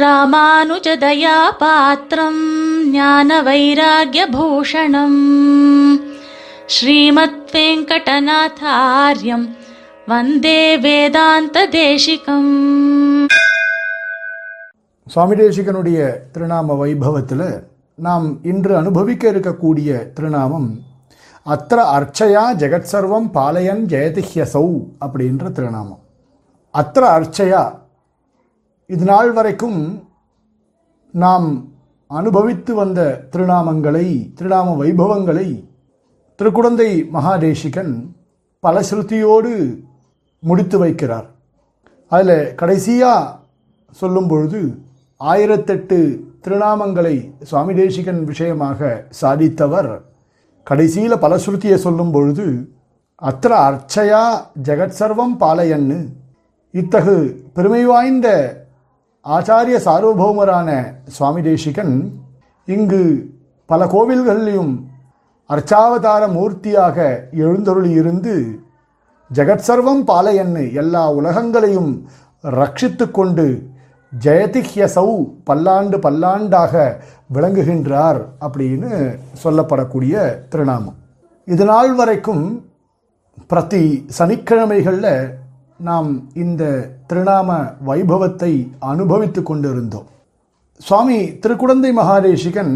ராமானுஜதயாபாத்திரம் பாத்திரம் ஞான வைராகியபூஷணம் ஸ்ரீமத் வெங்கடநாதாரியம் வந்தே வேதாந்த தேசிகம் சுவாமி தேசிகனுடைய திருநாம வைபவத்தில் நாம் இன்று அனுபவிக்க இருக்கக்கூடிய திருநாமம் அத்திர அர்ச்சையா ஜெகத் சர்வம் பாலயன் ஜெயதிஹ்யசௌ அப்படின்ற திருநாமம். அத்திர அர்ச்சையா இது நாள் வரைக்கும் நாம் அனுபவித்து வந்த திருநாமங்களை திருநாம வைபவங்களை திருக்குடந்தை மகாதேசிகன் பல ஸ்ருதியோடு முடித்து வைக்கிறார். அதில் கடைசியாக சொல்லும் பொழுது ஆயிரத்தெட்டு திருநாமங்களை சுவாமி தேசிகன் விஷயமாக சாதித்தவர். கடைசியில் பல ஸ்ருதியை சொல்லும் பொழுது அத்திர அர்ச்சையா ஜெகத் சர்வம் பாலையன்னு இத்தகு பெருமை வாய்ந்த ஆச்சாரிய சார்வபௌமரான சுவாமி தேசிகன் இங்கு பல கோவில்களிலும் அர்ச்சாவதார மூர்த்தியாக எழுந்தருளி இருந்து ஜெகத் சர்வம் எல்லா உலகங்களையும் ரட்சித்து கொண்டு ஜெயதிஹ்யசௌ பல்லாண்டு பல்லாண்டாக விளங்குகின்றார் அப்படின்னு சொல்லப்படக்கூடிய திருநாமம். இது நாள் வரைக்கும் பிரதி சனிக்கிழமைகளில் நாம் இந்த திருநாம வைபவத்தை அனுபவித்து கொண்டிருந்தோம். சுவாமி திருக்குடந்தை மகாதேஷிகன்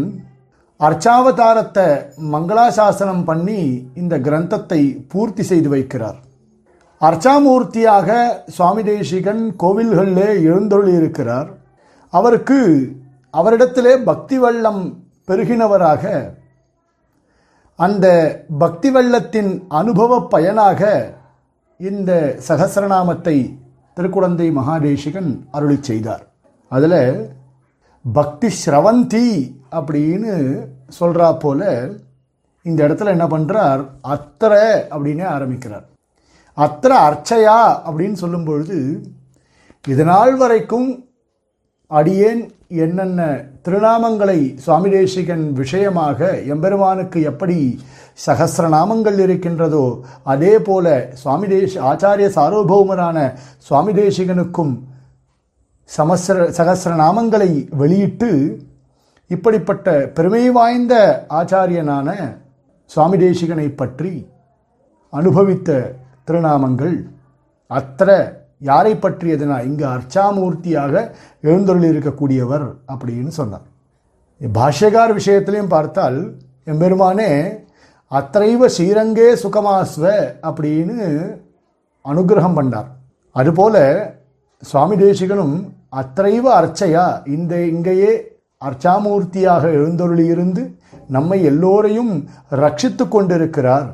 அர்ச்சாவதாரத்தை மங்களாசாசனம் பண்ணி இந்த கிரந்தத்தை பூர்த்தி செய்து வைக்கிறார். அர்ச்சாமூர்த்தியாக சுவாமி தேசிகன் கோவில்களிலே எழுந்தருளி இருக்கிறார் அவருக்கு அவரிடத்திலே பக்தி வெள்ளம் பெருகினவராக அந்த பக்தி வெள்ளத்தின் அனுபவ பயனாக இந்த சகசரநாமத்தை திருக்குழந்தை மகாதேசிகன் அருளி செய்தார். அதில் பக்தி ஸ்ரவந்தி அப்படின்னு சொல்கிறா போல இந்த இடத்துல என்ன பண்ணுறார் அத்தரை அப்படின்னு ஆரம்பிக்கிறார். அத்திர அர்ச்சையா அப்படின்னு சொல்லும் பொழுது வரைக்கும் அடியேன் என்னென்ன திருநாமங்களை சுவாமி தேசிகன் விஷயமாக எம்பெருமானுக்கு எப்படி சகசிரநாமங்கள் இருக்கின்றதோ அதே போல சுவாமி தேச ஆச்சாரிய சார்வபௌமரான சுவாமி தேசிகனுக்கும் சமஸ்ர சகசிரநாமங்களை வெளியிட்டு இப்படிப்பட்ட பெருமை வாய்ந்த ஆச்சாரியனான சுவாமி தேசிகனை பற்றி அனுபவித்த திருநாமங்கள் அத்தனை யாரை பற்றியதுனா இங்கு அர்ச்சாமூர்த்தியாக எழுந்தருளி இருக்கக்கூடியவர் அப்படின்னு சொன்னார். பாஷ்யகார் விஷயத்திலையும் பார்த்தால் எம்பெருமானே அத்தைவ ஸ்ரீரங்கே சுகமாஸ்வ அப்படின்னு அனுகிரகம் பண்ணார். அதுபோல சுவாமி தேசிகனும் அத்தைவ அர்ச்சையா இந்த இங்கேயே அர்ச்சாமூர்த்தியாக எழுந்தொருளியிருந்து நம்மை எல்லோரையும் ரட்சித்து கொண்டிருக்கிறார்.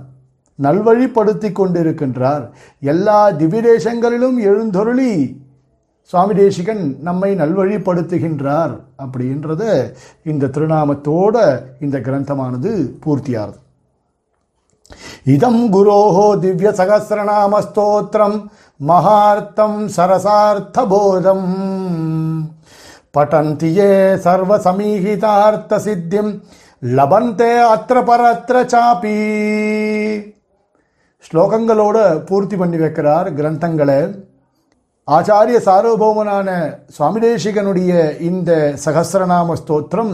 நல்வழிப்படுத்தி கொண்டிருக்கின்றார் எல்லா திவிதேசங்களிலும் எழுந்தொருளி சுவாமி தேசிகன் நம்மை நல்வழிப்படுத்துகின்றார் அப்படின்றத இந்த திருநாமத்தோட இந்த கிரந்தமானது பூர்த்தியாகுது இதம் குரோஹோ திவ்ய சகசிரநாம ஸ்தோத்திரம் மகார்த்தம் சரசார்த்தபோதம். பட்டந்தி ஏ சர்வசமீகிதார்த்த சித்திம் லபந்தே அத்திர பரத்திர சாபி. ஸ்லோகங்களோட பூர்த்தி பண்ணி வைக்கிறார் கிரந்தங்களை. ஆச்சாரிய சார்வபௌமனான சுவாமி தேசிகனுடைய இந்த சகசிரநாம ஸ்தோத்திரம்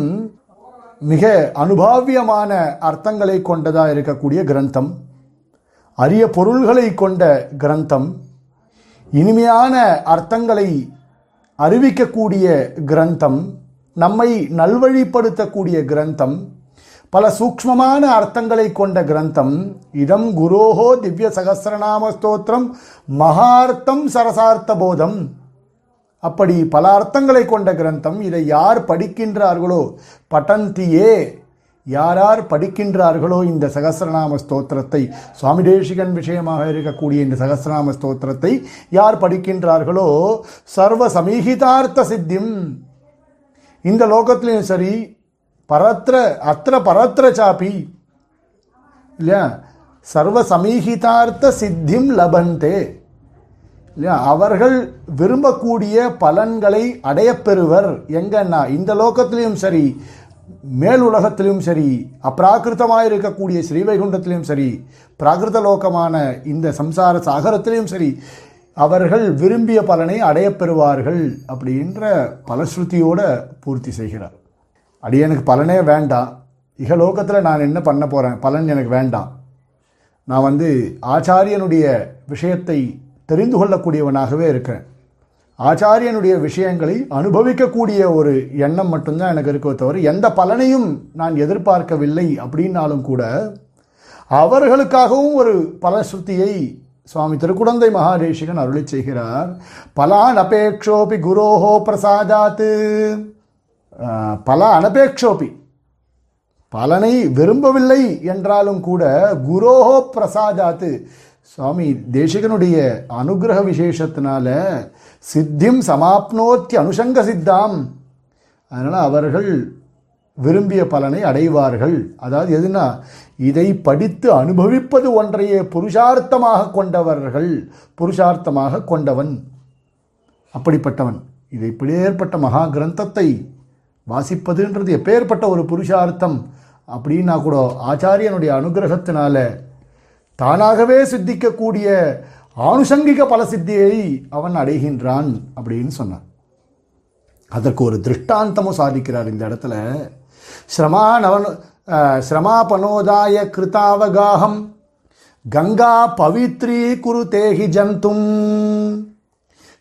மிக அனுபாவியமான அர்த்தங்களை கொண்டதாக இருக்கக்கூடிய கிரந்தம். அரிய பொருள்களை கொண்ட கிரந்தம். இனிமையான அர்த்தங்களை அறிவிக்கக்கூடிய கிரந்தம். நம்மை நல்வழிப்படுத்தக்கூடிய கிரந்தம். பல சூக்ஷ்மமான அர்த்தங்களை கொண்ட கிரந்தம் இதம் குரோஹோ திவ்ய சகசிரநாம ஸ்தோத்திரம் மகார்த்தம் சரசார்த்த போதம். அப்படி பல அர்த்தங்களை கொண்ட கிரந்தம் இதை யார் படிக்கின்றார்களோ பட்டந்தியே யாரார் படிக்கின்றார்களோ இந்த சகசிரநாம ஸ்தோத்திரத்தை? சுவாமி தேசிகன் விஷயமாக இருக்கக்கூடிய இந்த சகசிரநாம ஸ்தோத்திரத்தை யார் படிக்கின்றார்களோ சர்வ சமீகிதார்த்த சித்திம். இந்த லோகத்திலையும் சரி பரத்திர அத்திர பரத்திர சாப்பி இல்லையா? சர்வ சமீகிதார்த்த சித்திம் லபந்தே. இல்லையா? அவர்கள் விரும்பக்கூடிய பலன்களை அடையப்பெறுவர் எங்கன்னா? இந்த லோகத்திலையும் சரி மேல் உலகத்திலும் சரி அப்ராகிருத்தமாக இருக்கக்கூடிய ஸ்ரீவைகுண்டத்திலும் சரி பிராகிருத லோகமான இந்த சம்சார சாகரத்திலையும் சரி அவர்கள் விரும்பிய பலனை அடையப்பெறுவார்கள் அப்படின்ற பலஸ்ருதியோட பூர்த்தி செய்கிறார். அடியனுக்கு பலனே வேண்டாம். இகலோகத்தில் நான் என்ன பண்ண போகிறேன் பலன் எனக்கு வேண்டாம். நான் வந்து ஆச்சாரியனுடைய விஷயத்தை தெரிந்து கொள்ளக்கூடியவனாகவே இருக்கிறேன் ஆச்சாரியனுடைய விஷயங்களை அனுபவிக்கக்கூடிய ஒரு எண்ணம் மட்டும்தான் எனக்கு இருக்கோ தவிர எந்த பலனையும் நான் எதிர்பார்க்கவில்லை அப்படின்னாலும் கூட அவர்களுக்காகவும் ஒரு பலஸ்ருதியை சுவாமி திருக்குடந்தை மகாதேசிகன் அருளி செய்கிறார். பலான் அபேக்ஷோபி குரோஹோ பிரசாதாத்து. பல அனபேக்ஷோபி. பலனை விரும்பவில்லை என்றாலும் கூட குரோஹோ பிரசாதாத்து. சுவாமி தேசிகனுடைய அனுகிரக விசேஷத்தினால சித்திம் சமாப்னோத்தி அனுஷங்க சித்தாம். அதனால் அவர்கள் விரும்பிய பலனை அடைவார்கள். அதாவது எதுனா இதை படித்து அனுபவிப்பது ஒன்றையே புருஷார்த்தமாக கொண்டவர்கள் புருஷார்த்தமாக கொண்டவன். அப்படிப்பட்டவன். இது இப்படியேற்பட்ட மகா கிரந்தத்தை வாசிப்பதுன்றது எப்பேற்பட்ட ஒரு புருஷார்த்தம் அப்படின்னா கூட ஆச்சாரியனுடைய அனுகிரகத்தினால தானாகவே சித்திக்கக்கூடிய ஆணுசங்கிக பல சித்தியை அவன் அடைகின்றான் அப்படின்னு சொன்னான். அதற்கு ஒரு திருஷ்டாந்தமும் சாதிக்கிறார் இந்த இடத்துல. ஸ்ரமா நவன் ஸ்ரமாபனோதாய கிருதாவகாகம் கங்கா பவித்ரி குரு தேகி ஜந்தும்.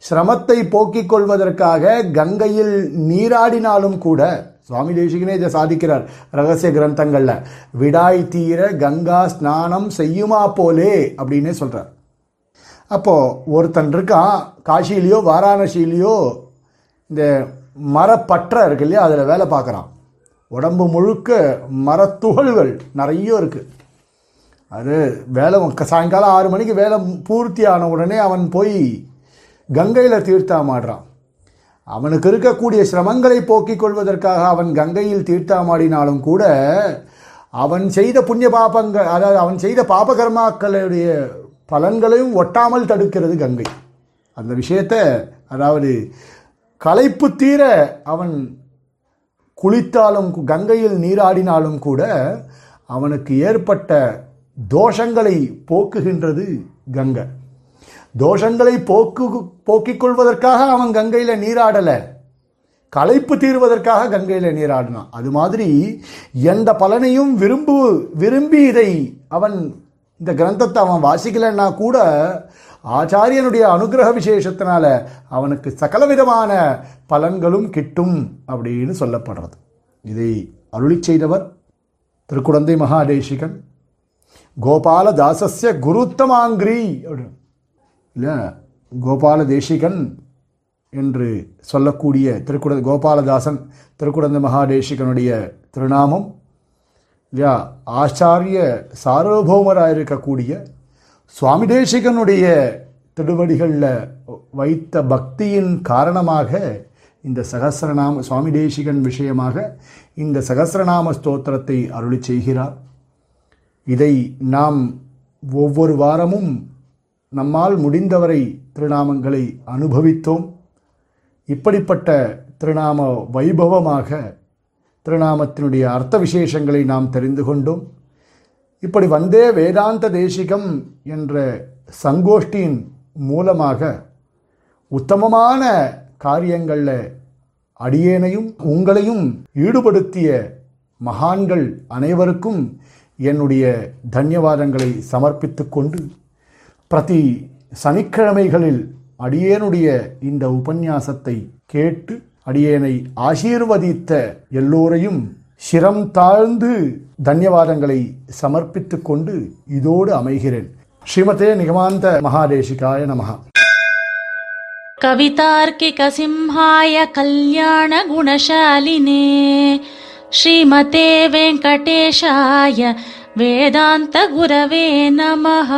சிரமத்தை போக்கிக் கொள்வதற்காக கங்கையில் நீராடினாலும் கூட சுவாமி தேசிகனே இதை சாதிக்கிறார் ரகசிய கிரந்தங்கள்ல விடாய் தீர கங்கா ஸ்நானம் செய்யுமா போலே அப்படின்னே சொல்றார். அப்போ ஒருத்தன் இருக்கான் காசியிலையோ வாராணசியிலையோ இந்த மரப்பற்ற இருக்கு இல்லையா அதில் வேலை பார்க்குறான். உடம்பு முழுக்க மரத்துகள்கள் நிறைய இருக்குது அது வேலை க- சாயங்காலம் ஆறு மணிக்கு வேலை பூர்த்தி ஆன உடனே அவன் போய் கங்கையில் தீர்த்தாமாடுறான். அவனுக்கு இருக்கக்கூடிய சிரமங்களை போக்கிக் கொள்வதற்காக அவன் கங்கையில் தீர்த்தாமாடினாலும் கூட அவன் செய்த புண்ணிய பாபங்கள் அதாவது அவன் செய்த பாபகர்மாக்களுடைய பலன்களையும் ஒட்டாமல் தடுக்கிறது கங்கை. அந்த விஷயத்தை அதாவது களைப்பு தீர அவன் குளித்தாலும் கங்கையில் நீராடினாலும் கூட அவனுக்கு ஏற்பட்ட தோஷங்களை போக்குகின்றது கங்கை. தோஷங்களை போக்கு போக்கிக் கொள்வதற்காக அவன் கங்கையில் நீராடலை. களைப்பு தீர்வதற்காக கங்கையில் நீராடினான். அது மாதிரி எந்த பலனையும் விரும்பு விரும்பி இதை அவன் இந்த கிரந்தத்தை அவன் வாசிக்கலைன்னா கூட ஆச்சாரியனுடைய அனுகிரக விசேஷத்தினால அவனுக்கு சகலவிதமான பலன்களும் கிட்டும் அப்படின்னு சொல்லப்படுறது. இதை அருளி செய்தவர் திருக்குழந்தை மகாதேசிகன். கோபாலதாசஸ்ய குருத்தமாங்கிரி அப்படின்னு. இல்லை கோபால தேசிகன் என்று சொல்லக்கூடிய திருக்குட கோபாலதாசன் திருக்குடந்த மகாதேசிகனுடைய திருநாமம் இல்லையா ஆச்சாரிய சார்வபௌமராக இருக்கக்கூடிய சுவாமி தேசிகனுடைய திருவடிகளில் வைத்த பக்தியின் காரணமாக இந்த சகசிரநாம சுவாமி தேசிகன் விஷயமாக இந்த சகஸ்ரநாம ஸ்தோத்திரத்தை அருளி செய்கிறார். இதை நாம் ஒவ்வொரு வாரமும் நம்மால் முடிந்தவரை திருநாமங்களை அனுபவித்தோம். இப்படிப்பட்ட திருநாம வைபவமாக திருநாமத்தினுடைய அர்த்த விசேஷங்களை நாம் தெரிந்து கொண்டோம். இப்படி வந்தே வேதாந்த தேசிகம் என்ற சங்கோஷ்டியின் மூலமாக உத்தமமான காரியங்களில் அடியேனையும் உங்களையும் ஈடுபடுத்திய மகான்கள் அனைவருக்கும் என்னுடைய தன்யவாதங்களை சமர்ப்பித்து கொண்டு பிரதி சனிக்கிழமைகளில் அடியேனுடைய இந்த உபன்யாசத்தை கேட்டு அடியேனை ஆசீர்வதித்த எல்லோரையும் சிரம் தாழ்ந்து தன்யவாதங்களை சமர்ப்பித்துக் கொண்டு இதோடு அமைகிறேன் ஸ்ரீமதே நிகமாந்த மகாதேசிகாய நமஹா कवितार्किकसिंहाय कल्याणगुणशालिने श्रीमते वेङ्कटेशाय वेदान्तगुरवे नमः